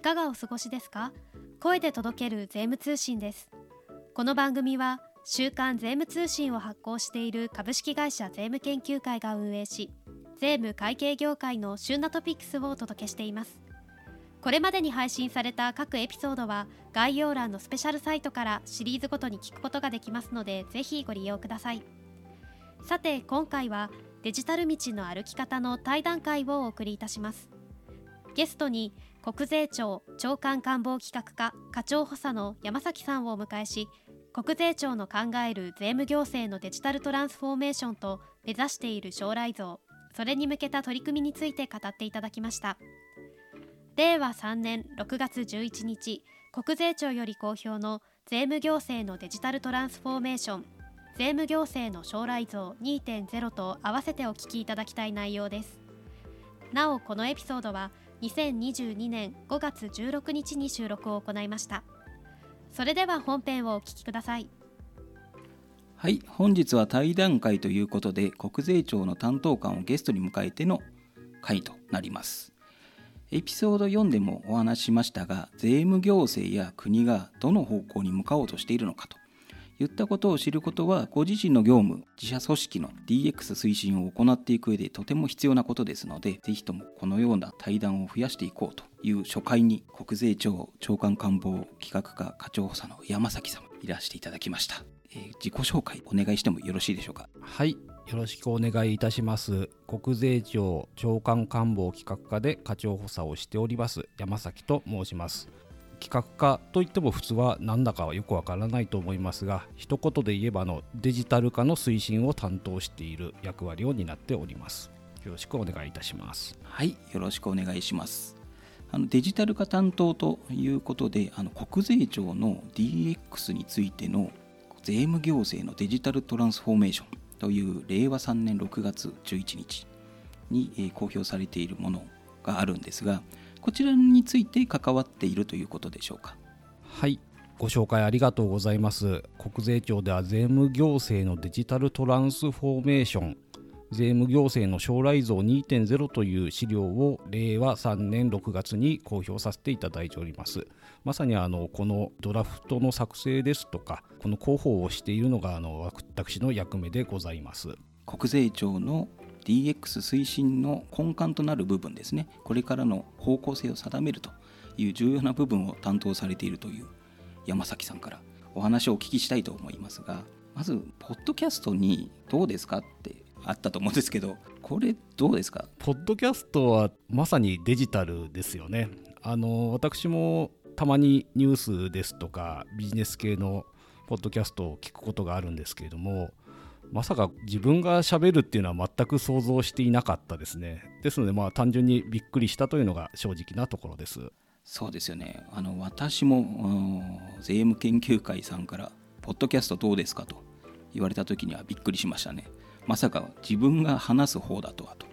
いかがお過ごしですか？声で届ける税務通信です。この番組は週刊税務通信を発行している株式会社税務研究会が運営し税務会計業界の旬なトピックスをお届けしています。これまでに配信された各エピソードは概要欄のスペシャルサイトからシリーズごとに聞くことができますのでぜひご利用ください。さて今回はデジタル道の歩き方の対談会をお送りいたします。ゲストに国税庁長官官房企画課課長補佐の山崎さんをお迎えし国税庁の考える税務行政のデジタルトランスフォーメーションと目指している将来像それに向けた取り組みについて語っていただきました。令和3年6月11日国税庁より公表の税務行政のデジタルトランスフォーメーション税務行政の将来像2.0と合わせてお聞きいただきたい内容です。なおこのエピソードは2022年5月16日に収録を行いました。それでは本編をお聞きください。はい本日は対談会ということで国税庁の担当官をゲストに迎えての会となります。エピソード4でもお話ししましたが税務行政や国がどの方向に向かおうとしているのかと。言ったことを知ることはご自身の業務自社組織の DX 推進を行っていく上でとても必要なことですのでぜひともこのような対談を増やしていこうという初回に国税庁長官官房企画課課長補佐の山崎様いらしていただきました、えー、自己紹介お願いしてもよろしいでしょうか？はいよろしくお願いいたします。国税庁長官官房企画課で課長補佐をしております山崎と申します。企画課といっても普通はなんだかはよくわからないと思いますが一言で言えばのデジタル化の推進を担当している役割を担っております。よろしくお願いいたします。はいよろしくお願いします。あのデジタル化担当ということであの国税庁の DX についての税務行政のデジタルトランスフォーメーションという令和3年6月11日に公表されているものがあるんですがこちらについて関わっているということでしょうか。はい。ご紹介ありがとうございます。国税庁では税務行政のデジタルトランスフォーメーション税務行政の将来像2.0という資料を令和3年6月に公表させていただいております。まさにあのこのドラフトの作成ですとかこの広報をしているのがあの私の役目でございます。国税庁の DX 推進の根幹となる部分ですね。これからの方向性を定めるという重要な部分を担当されているという山崎さんからお話をお聞きしたいと思いますがまずポッドキャストにどうですかってあったと思うんですけどこれどうですか？ポッドキャストはまさにデジタルですよね。あの私もたまにニュースですとかビジネス系のポッドキャストを聞くことがあるんですけれどもまさか自分がしゃべるっていうのは全く想像していなかったですね。ですのでまあ単純にびっくりしたというのが正直なところです。そうですよね。あの私も税務研究会さんから「ポッドキャストどうですか?」と言われた時にはびっくりしましたねまさか自分が話す方だとは？と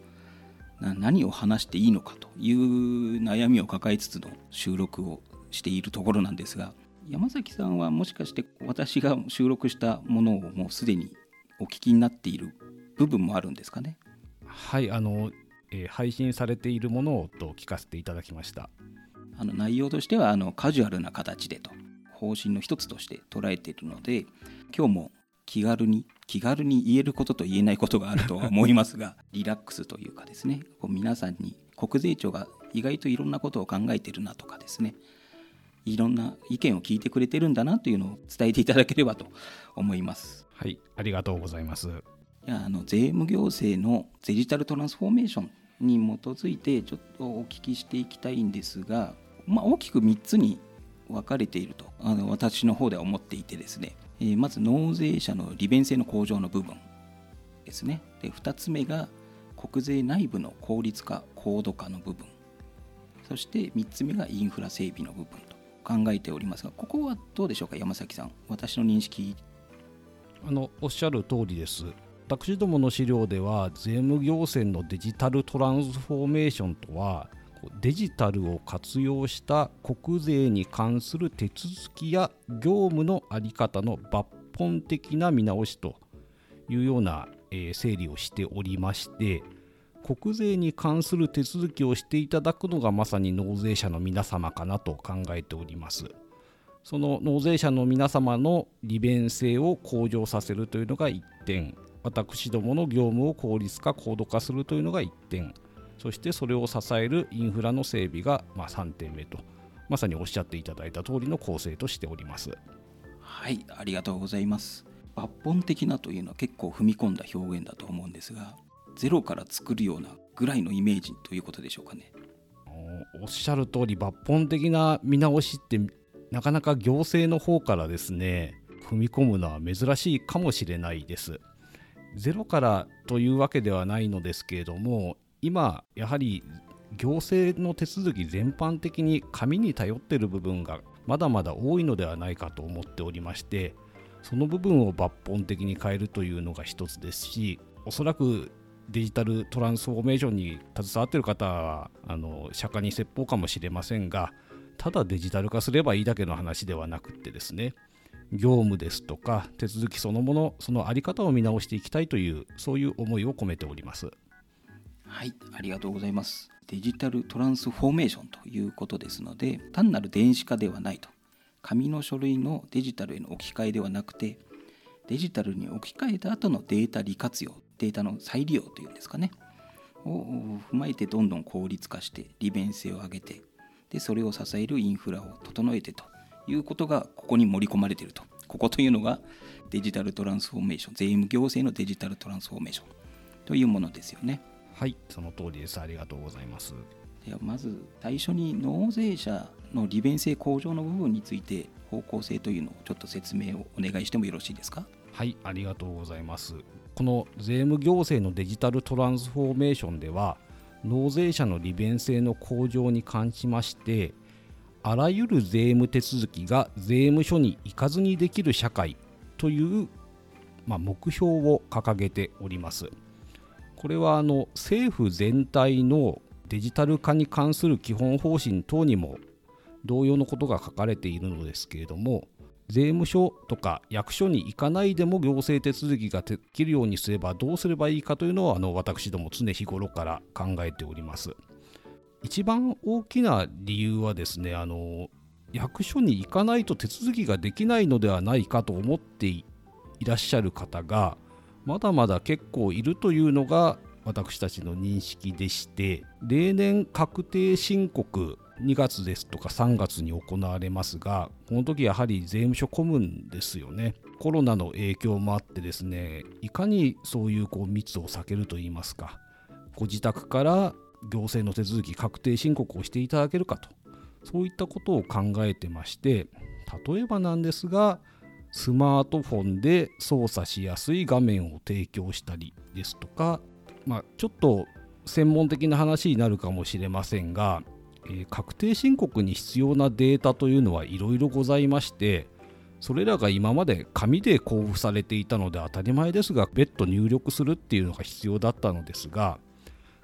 何を話していいのか？と。いう悩みを抱えつつの収録をしているところなんですが山崎さんはもしかして私が収録したものをもうすでにお聞きになっている部分もあるんですかね？はいあの、えー、配信されているものをと聞かせていただきましたあの内容としてはあのカジュアルな形でと方針の一つとして捉えているので今日も気軽に気軽に言えることと言えないことがあるとは思いますが リラックスというかですねこう皆さんに国税庁が意外といろんなことを考えてるなとかですねいろんな意見を聞いてくれてるんだなというのを伝えていただければと思います。はい、ありがとうございます。いやあの税務行政のデジタルトランスフォーメーションに基づいてちょっとお聞きしていきたいんですが、まあ、大きく3つに分かれているとあの私の方では思っていてですね、えー、まず納税者の利便性の向上の部分ですね。で2つ目が国税内部の効率化高度化の部分。そして3つ目がインフラ整備の部分と考えておりますがここはどうでしょうか山崎さん。私の認識あのおっしゃる通りです。私どもの資料では税務行政のデジタルトランスフォーメーションとはデジタルを活用した国税に関する手続きや業務の在り方の抜本的な見直しというような、え、整理をしておりまして国税に関する手続きをしていただくのがまさに納税者の皆様かなと考えております。その納税者の皆様の利便性を向上させるというのが1点、私どもの業務を効率化、高度化するというのが1点、そしてそれを支えるインフラの整備がま3点目と、まさにおっしゃっていただいた通りの構成としております。はい、ありがとうございます。抜本的なというのは結構踏み込んだ表現だと思うんですが、ゼロから作るようなぐらいのイメージということでしょうかね。おっしゃる通り抜本的な見直しってなかなか行政の方からですね踏み込むのは珍しいかもしれないです。ゼロからというわけではないのですけれども今やはり行政の手続き全般的に紙に頼っている部分がまだまだ多いのではないかと思っておりましてその部分を抜本的に変えるというのが一つですしおそらくデジタルトランスフォーメーションに携わっている方はあの釈迦に説法かもしれませんがただデジタル化すればいいだけの話ではなくてですね業務ですとか手続きそのものその在り方を見直していきたいというそういう思いを込めております。はいありがとうございます。デジタルトランスフォーメーションということですので単なる電子化ではないと。紙の書類のデジタルへの置き換えではなくてデジタルに置き換えた後のデータ利活用データの再利用というんですかねを踏まえてどんどん効率化して利便性を上げてでそれを支えるインフラを整えてということがここに盛り込まれていると。ここというのがデジタルトランスフォーメーション税務行政のデジタルトランスフォーメーションというものですよね。はいその通りです。ありがとうございます。ではまず最初に納税者の利便性向上の部分について方向性というのをちょっと説明をお願いしてもよろしいですか？はいありがとうございます。この税務行政のデジタルトランスフォーメーションでは納税者の利便性の向上に関しましてあらゆる税務手続きが税務署に行かずにできる社会という、まあ、目標を掲げております。これはあの政府全体のデジタル化に関する基本方針等にも同様のことが書かれているのですけれども税務署とか役所に行かないでも行政手続きができるようにすればどうすればいいかというのはあの私ども常日頃から考えております。一番大きな理由はですねあの役所に行かないと手続きができないのではないかと思っていらっしゃる方がまだまだ結構いるというのが私たちの認識でして例年確定申告2月ですとか3月に行われますがこの時やはり税務署混むんですよね。コロナの影響もあってですねいかにそういうこう密を避けるといいますかご自宅から行政の手続き確定申告をしていただけるかとそういったことを考えてまして例えばなんですがスマートフォンで操作しやすい画面を提供したりですとか、まあ、ちょっと専門的な話になるかもしれませんがえ、確定申告に必要なデータというのはいろいろございましてそれらが今まで紙で交付されていたので当たり前ですが別途入力するっていうのが必要だったのですが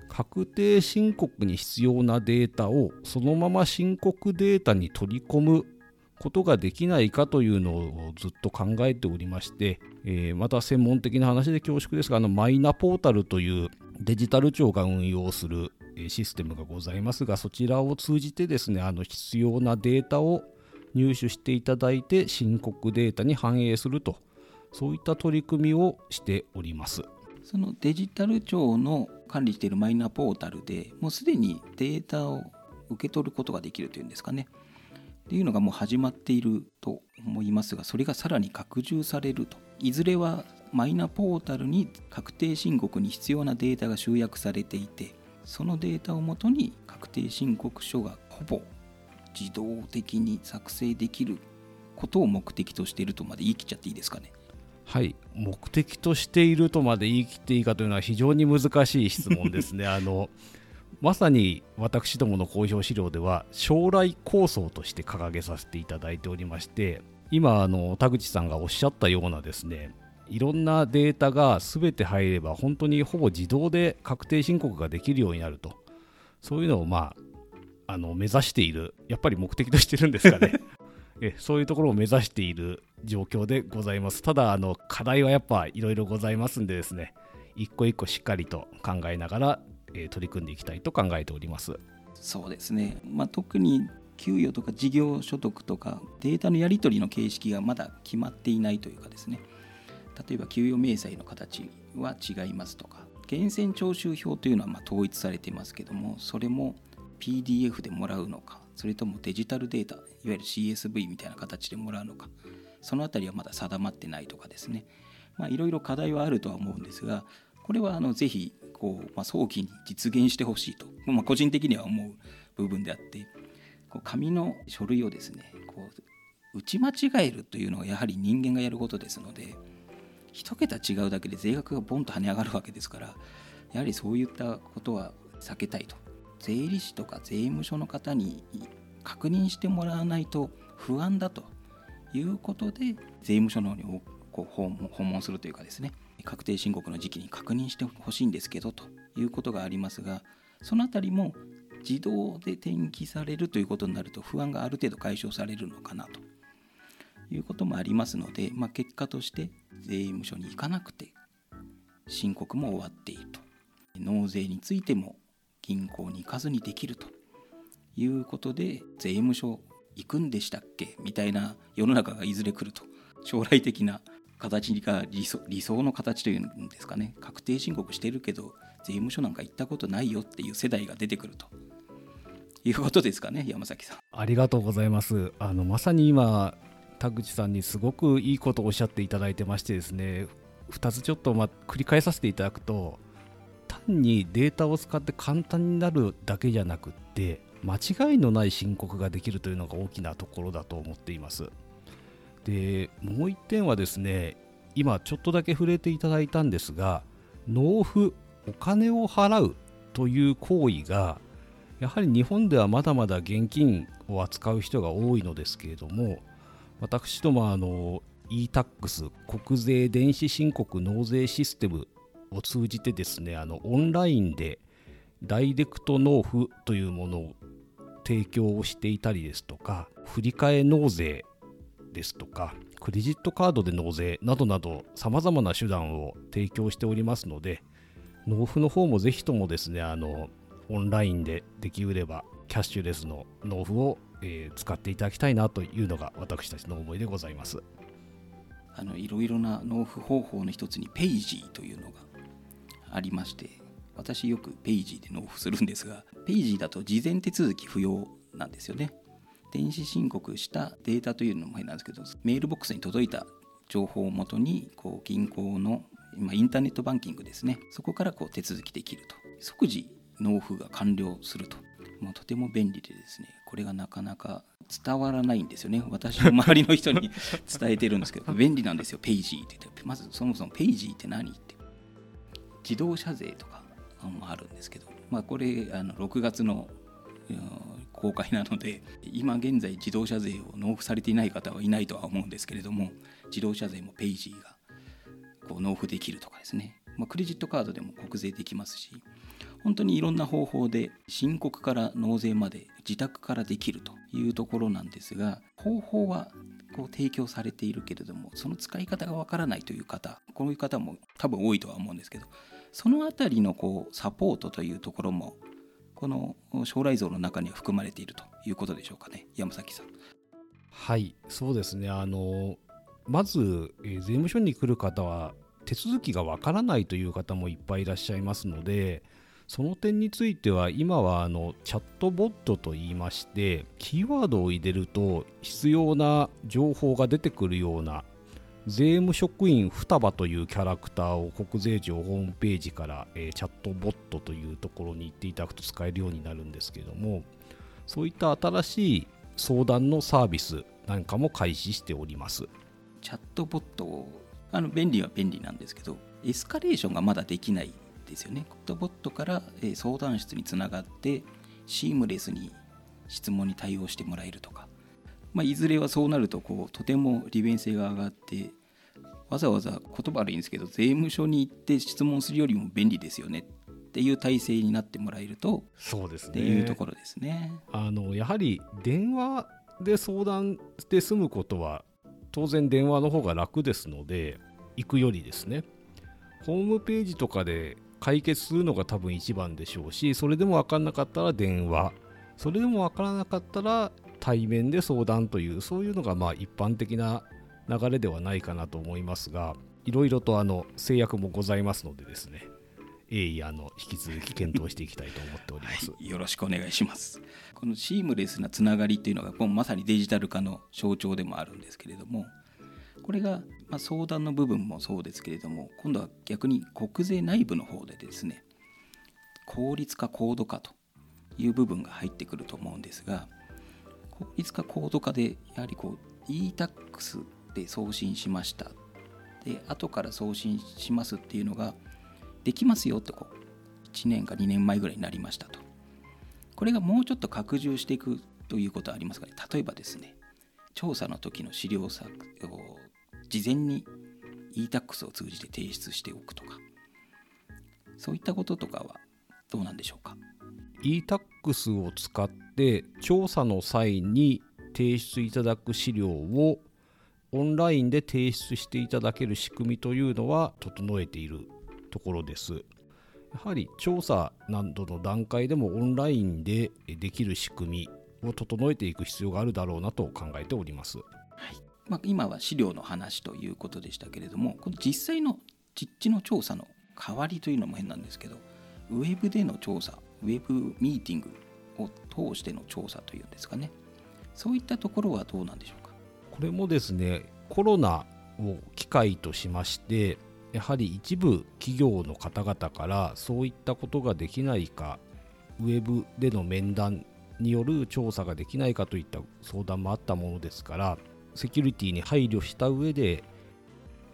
確定申告に必要なデータをそのまま申告データに取り込むことができないかというのをずっと考えておりまして、えー、また専門的な話で恐縮ですがあのマイナポータルというデジタル庁が運用するシステムがございますがそちらを通じてですねあの必要なデータを入手していただいて申告データに反映するとそういった取り組みをしております。そのデジタル庁の管理しているマイナポータルでもうすでにデータを受け取ることができるというんですかね。っていうのがもう始まっていると思いますがそれがさらに拡充されると。いずれはマイナポータルに確定申告に必要なデータが集約されていてそのデータをもとに確定申告書がほぼ自動的に作成できることを目的としているとまで言い切っちゃっていいですかね？はい目的としているとまで言い切っていいかというのは非常に難しい質問ですね。あのまさに私どもの公表資料では将来構想として掲げさせていただいておりまして今あの田口さんがおっしゃったようなですねいろんなデータが全て入れば本当にほぼ自動で確定申告ができるようになると。そういうのをまああの目指しているやっぱり目的としてるんですかね。えそういうところを目指している状況でございます。ただあの課題はやっぱいろいろございますんでですね。一個一個しっかりと考えながらえ、取り組んでいきたいと考えております。そうですね、まあ、特に給与とか事業所得とかデータのやり取りの形式がまだ決まっていないというかですね。例えば給与明細の形は違いますとか源泉徴収票というのはま統一されていますけどもそれも PDF でもらうのかそれともデジタルデータいわゆる CSV みたいな形でもらうのかその辺りはまだ定まってないとかですね。いろいろ課題はあるとは思うんですがこれはあのぜひこう、まあ、早期に実現してほしいと、まあ、個人的には思う部分であってこう紙の書類をですねこう打ち間違えるというのはやはり人間がやることですので1桁違うだけで税額がボンと跳ね上がるわけですからやはりそういったことは避けたいと。税理士とか税務署の方に確認してもらわないと不安だということで税務署の方にこう訪問するというかですね確定申告の時期に確認してほしいんですけどということがありますがその辺りも自動で転記されるということになると不安がある程度解消されるのかなということもありますので、まあ、結果として税務署に行かなくて申告も終わっていると。納税についても銀行に行かずにできると。いうことで税務署行くんでしたっけ？みたいな世の中がいずれ来ると。将来的な形が理想理想の形というんですかね。確定申告してるけど税務署なんか行ったことないよっていう世代が出てくると。いうことですかね山崎さん。ありがとうございます。あのまさに今田口さんにすごくいいことをおっしゃっていただいてましてですね2つちょっとま繰り返させていただくと単にデータを使って簡単になるだけじゃなくって間違いのない申告ができるというのが大きなところだと思っています。でもう1点はですね今ちょっとだけ触れていただいたんですが納付お金を払うという行為がやはり日本ではまだまだ現金を扱う人が多いのですけれども私どもあの e-tax 国税電子申告納税システムを通じてですねあのオンラインでダイレクト納付というものを提供をしていたりですとか振替納税ですとかクレジットカードで納税などなどさまざまな手段を提供しておりますので納付の方もぜひともですねあのオンラインでできればキャッシュレスの納付を、えー、使っていただきたいなというのが私たちの思いでございます。あのいろいろな納付方法の一つにペイジーというのがありまして私よくペイジーで納付するんですがペイジーだと事前手続き不要なんですよね。電子申告したデータというのも変なんですけどメールボックスに届いた情報をもとにこう銀行の今インターネットバンキングですね。そこからこう手続きできると。即時納付が完了すると。もうとても便利でですねこれがなかなか伝わらないんですよね。私の周りの人に 伝えてるんですけど便利なんですよ。ペイジーって言って。まずそもそもペイジーって何って。自動車税とかもあるんですけど、まあ、これあの6月の公開なので今現在自動車税を納付されていない方はいないとは思うんですけれども自動車税もペイジーがこう納付できるとかですね、まあ、クレジットカードでも国税できますし本当にいろんな方法で申告から納税まで自宅からできるというところなんですが方法はこう提供されているけれどもその使い方がわからないという方こういう方も多分多いとは思うんですけどその辺りのこうサポートというところもこの将来像の中には含まれているということでしょうかね山崎さん。はいそうですねあのまず、えー、税務署に来る方は手続きがわからないという方もいっぱいいらっしゃいますのでその点については今はあのチャットボットといいましてキーワードを入れると必要な情報が出てくるような税務職員双葉というキャラクターを国税庁ホームページから、えー、チャットボットというところに行っていただくと使えるようになるんですけどもそういった新しい相談のサービスなんかも開始しております。チャットボットあの便利は便利なんですけどエスカレーションがまだできないですよね。チャットボットから、えー、相談室につながってシームレスに質問に対応してもらえるとか。まあ、いずれはそうなるとこうとても利便性が上がってわざわざ言葉悪いんですけど税務署に行って質問するよりも便利ですよね。っていう体制になってもらえるとそうですね。っていうところですね。あのやはり電話で相談して済むことは当然電話の方が楽ですので行くよりですね。ホームページとかで解決するのが多分一番でしょうしそれでも分からなかったら電話。それでも分からなかったら対面で相談というそういうのがまあ一般的な流れではないかなと思いますがいろいろとあの制約もございますのでですね鋭意あの引き続き検討していきたいと思っております、はい、よろしくお願いします。このシームレスなつながりっていうのがこのまさにデジタル化の象徴でもあるんですけれどもこれが、ま相談の部分もそうですけれども今度は逆に国税内部の方でですね効率化高度化という部分が入ってくると思うんですが効率化高度化でやはりこう e-tax で送信しました。で後から送信しますっていうのができますよとこう1年か2年前ぐらいになりましたと。これがもうちょっと拡充していくということはありますかね例えばですね調査の時の資料作事前に e-tax を通じて提出しておくとかそういったこととかはどうなんでしょうか？e-tax を使って調査の際に提出いただく資料をオンラインで提出していただける仕組みというのは整えているところです。やはり調査などの段階でもオンラインでできる仕組みを整えていく必要があるだろうなと考えております。まあ、今は資料の話ということでしたけれども、この実際の実地の調査の代わりというのも変なんですけど、ウェブでの調査、ウェブミーティングを通しての調査というんですかね、そういったところはどうなんでしょうか？これもですね、コロナを機会としまして、やはり一部企業の方々からそういったことができないか、ウェブでの面談による調査ができないかといった相談もあったものですから、セキュリティに配慮した上で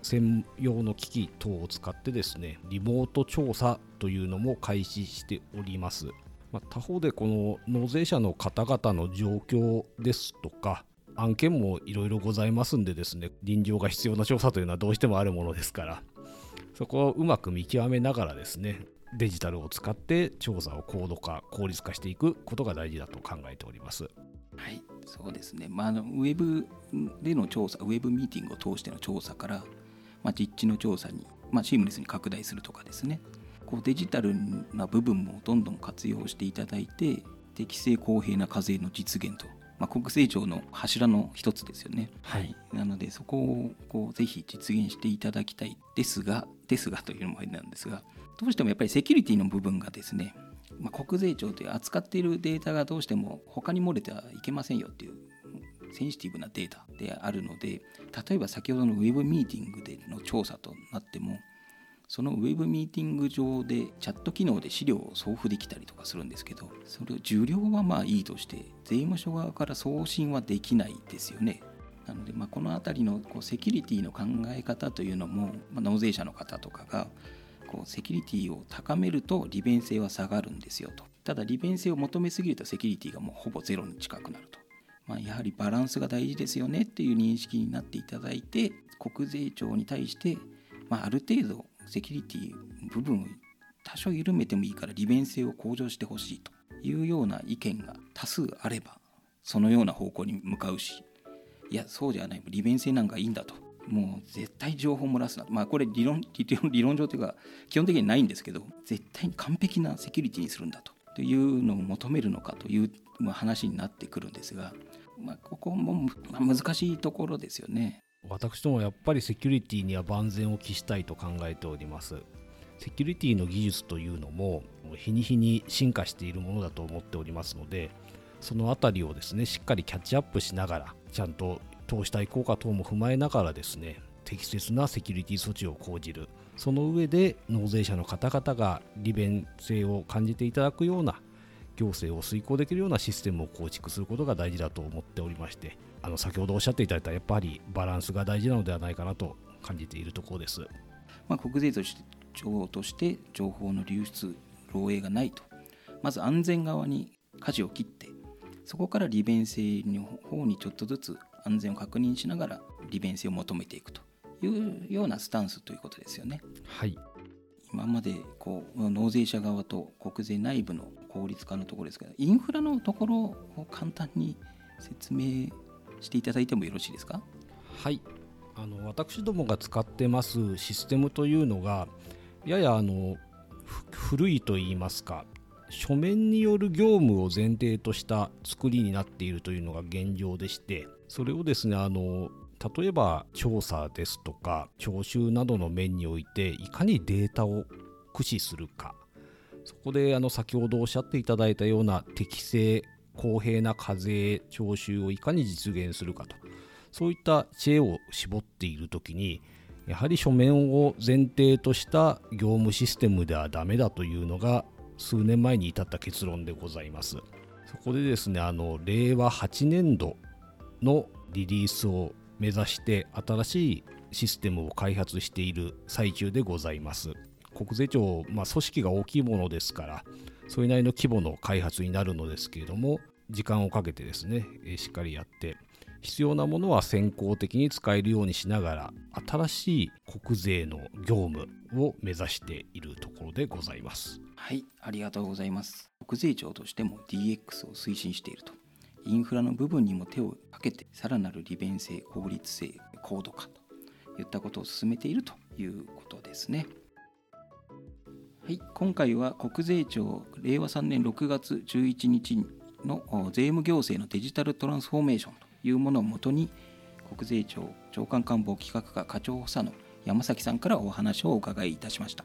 専用の機器等を使ってですねリモート調査というのも開始しております、まあ、他方でこの納税者の方々の状況ですとか案件もいろいろございますんでですね臨場が必要な調査というのはどうしてもあるものですからそこをうまく見極めながらですねデジタルを使って調査を高度化効率化していくことが大事だと考えております。はい。そうですね、まあ、あのウェブでの調査ウェブミーティングを通しての調査から、まあ、実地の調査に、まあ、シームレスに拡大するとかですね。こうデジタルな部分もどんどん活用していただいて適正公平な課税の実現と、まあ、国税庁の柱の一つですよね、はい、なのでそこをこうぜひ実現していただきたいですがですがというのも変なんですがどうしてもやっぱりセキュリティの部分がですねまあ、国税庁という扱っているデータがどうしても他に漏れてはいけませんよっていうセンシティブなデータであるので例えば先ほどのウェブミーティングでの調査となってもそのウェブミーティング上でチャット機能で資料を送付できたりとかするんですけどそれを受領はまあいいとして税務署側から送信はできないですよね。なので、まあ、この辺りのこうセキュリティの考え方というのも、まあ、納税者の方とかがこうセキュリティを高めると利便性は下がるんですよと。ただ利便性を求めすぎるとセキュリティがもうほぼゼロに近くなると、まあ、やはりバランスが大事ですよねっていう認識になっていただいて国税庁に対して、まあ、ある程度セキュリティ部分を多少緩めてもいいから利便性を向上してほしいというような意見が多数あればそのような方向に向かうしいやそうじゃない利便性なんかいいんだと。もう絶対情報を漏らすなまあこれ理論理論上というか基本的にないんですけど絶対に完璧なセキュリティにするんだとというのを求めるのかという話になってくるんですが、まあ、ここも難しいところですよね。私どもやっぱりセキュリティには万全を期したいと考えております。セキュリティの技術というのも日に日に進化しているものだと思っておりますのでその辺りをですねしっかりキャッチアップしながらちゃんと投資対効果等も踏まえながらですね適切なセキュリティ措置を講じる。その上で納税者の方々が利便性を感じていただくような行政を遂行できるようなシステムを構築することが大事だと思っておりましてあの先ほどおっしゃっていただいたやっぱりバランスが大事なのではないかなと感じているところです、まあ、国税庁として情報の流出漏洩がないと。まず安全側に舵を切ってそこから利便性の方にちょっとずつ安全を確認しながら利便性を求めていくというようなスタンスということですよね。はい。今までこう納税者側と国税内部の効率化のところですけどインフラのところを簡単に説明していただいてもよろしいですか？はい。あの私どもが使ってますシステムというのがややあの古いと言いますか書面による業務を前提とした作りになっているというのが現状でしてそれをですねあの例えば調査ですとか徴収などの面においていかにデータを駆使するか。そこであの先ほどおっしゃっていただいたような適正公平な課税徴収をいかに実現するかと。そういった知恵を絞っている時にやはり書面を前提とした業務システムではダメだというのが数年前に至った結論でございます。そこでですねあの令和8年度のリリースを目指して新しいシステムを開発している最中でございます。国税庁、まあ、組織が大きいものですからそれなりの規模の開発になるのですけれども時間をかけてですねしっかりやって必要なものは先行的に使えるようにしながら新しい国税の業務を目指しているところでございます。はいありがとうございます。国税庁としても DX を推進していると。インフラの部分にも手をかけてさらなる利便性効率性高度化といったことを進めているということですね。はい、今回は国税庁令和3年6月11日の税務行政のデジタルトランスフォーメーションというものをもとに国税庁長官官房企画課課長補佐の山崎さんからお話をお伺いいたしました。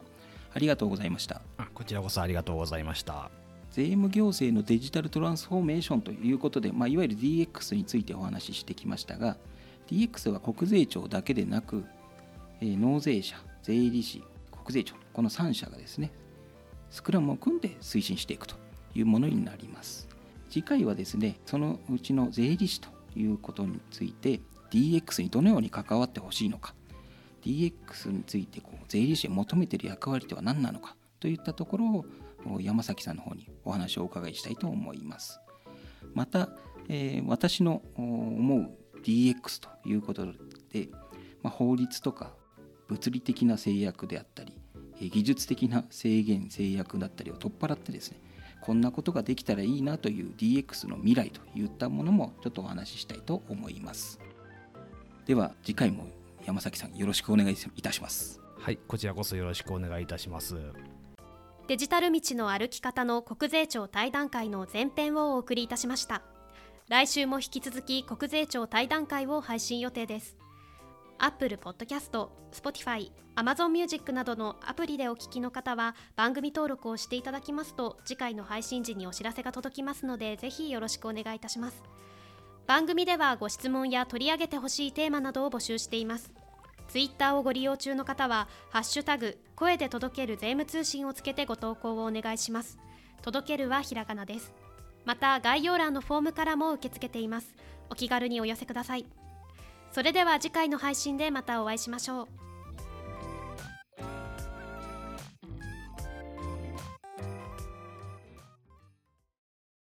ありがとうございました。こちらこそありがとうございました。税務行政のデジタルトランスフォーメーションということで、まあ、いわゆる DX についてお話ししてきましたが DX は国税庁だけでなく、えー、納税者税理士国税庁この3社がですねスクラムを組んで推進していくというものになります。次回はですねそのうちの税理士ということについて DX にどのように関わってほしいのか。DX についてこう税理士が求めている役割とは何なのか。といったところを山崎さんの方にお話をお伺いしたいと思います。また、えー、私の思う DX ということで、まあ、法律とか物理的な制約であったり技術的な制限制約だったりを取っ払ってですねこんなことができたらいいなという DX の未来といったものもちょっとお話ししたいと思います。では次回も山崎さんよろしくお願いいたします。はいこちらこそよろしくお願いいたします。デジタル道の歩き方の国税庁対談会の前編をお送りいたしました。来週も引き続き国税庁対談会を配信予定です Apple Podcast、Spotify、Amazon Music などのアプリでお聞きの方は番組登録をしていただきますと次回の配信時にお知らせが届きますのでぜひよろしくお願いいたします。番組ではご質問や取り上げてほしいテーマなどを募集しています。ツイッターをご利用中の方はハッシュタグ声で届ける税務通信をつけてご投稿をお願いします。届けるはひらがなです。また概要欄のフォームからも受け付けています。お気軽にお寄せください。それでは次回の配信でまたお会いしましょう。